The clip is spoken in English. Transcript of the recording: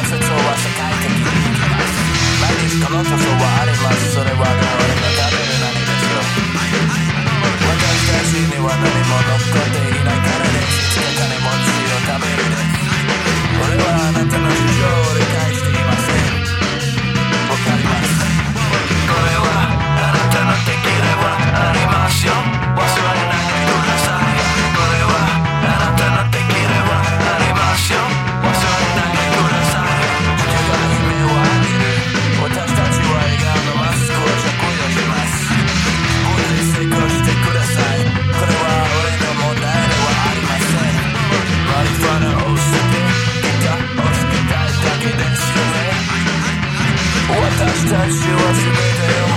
さ説をは世界的に生きます毎日可能こそはありますそれは What does touch you What's to be?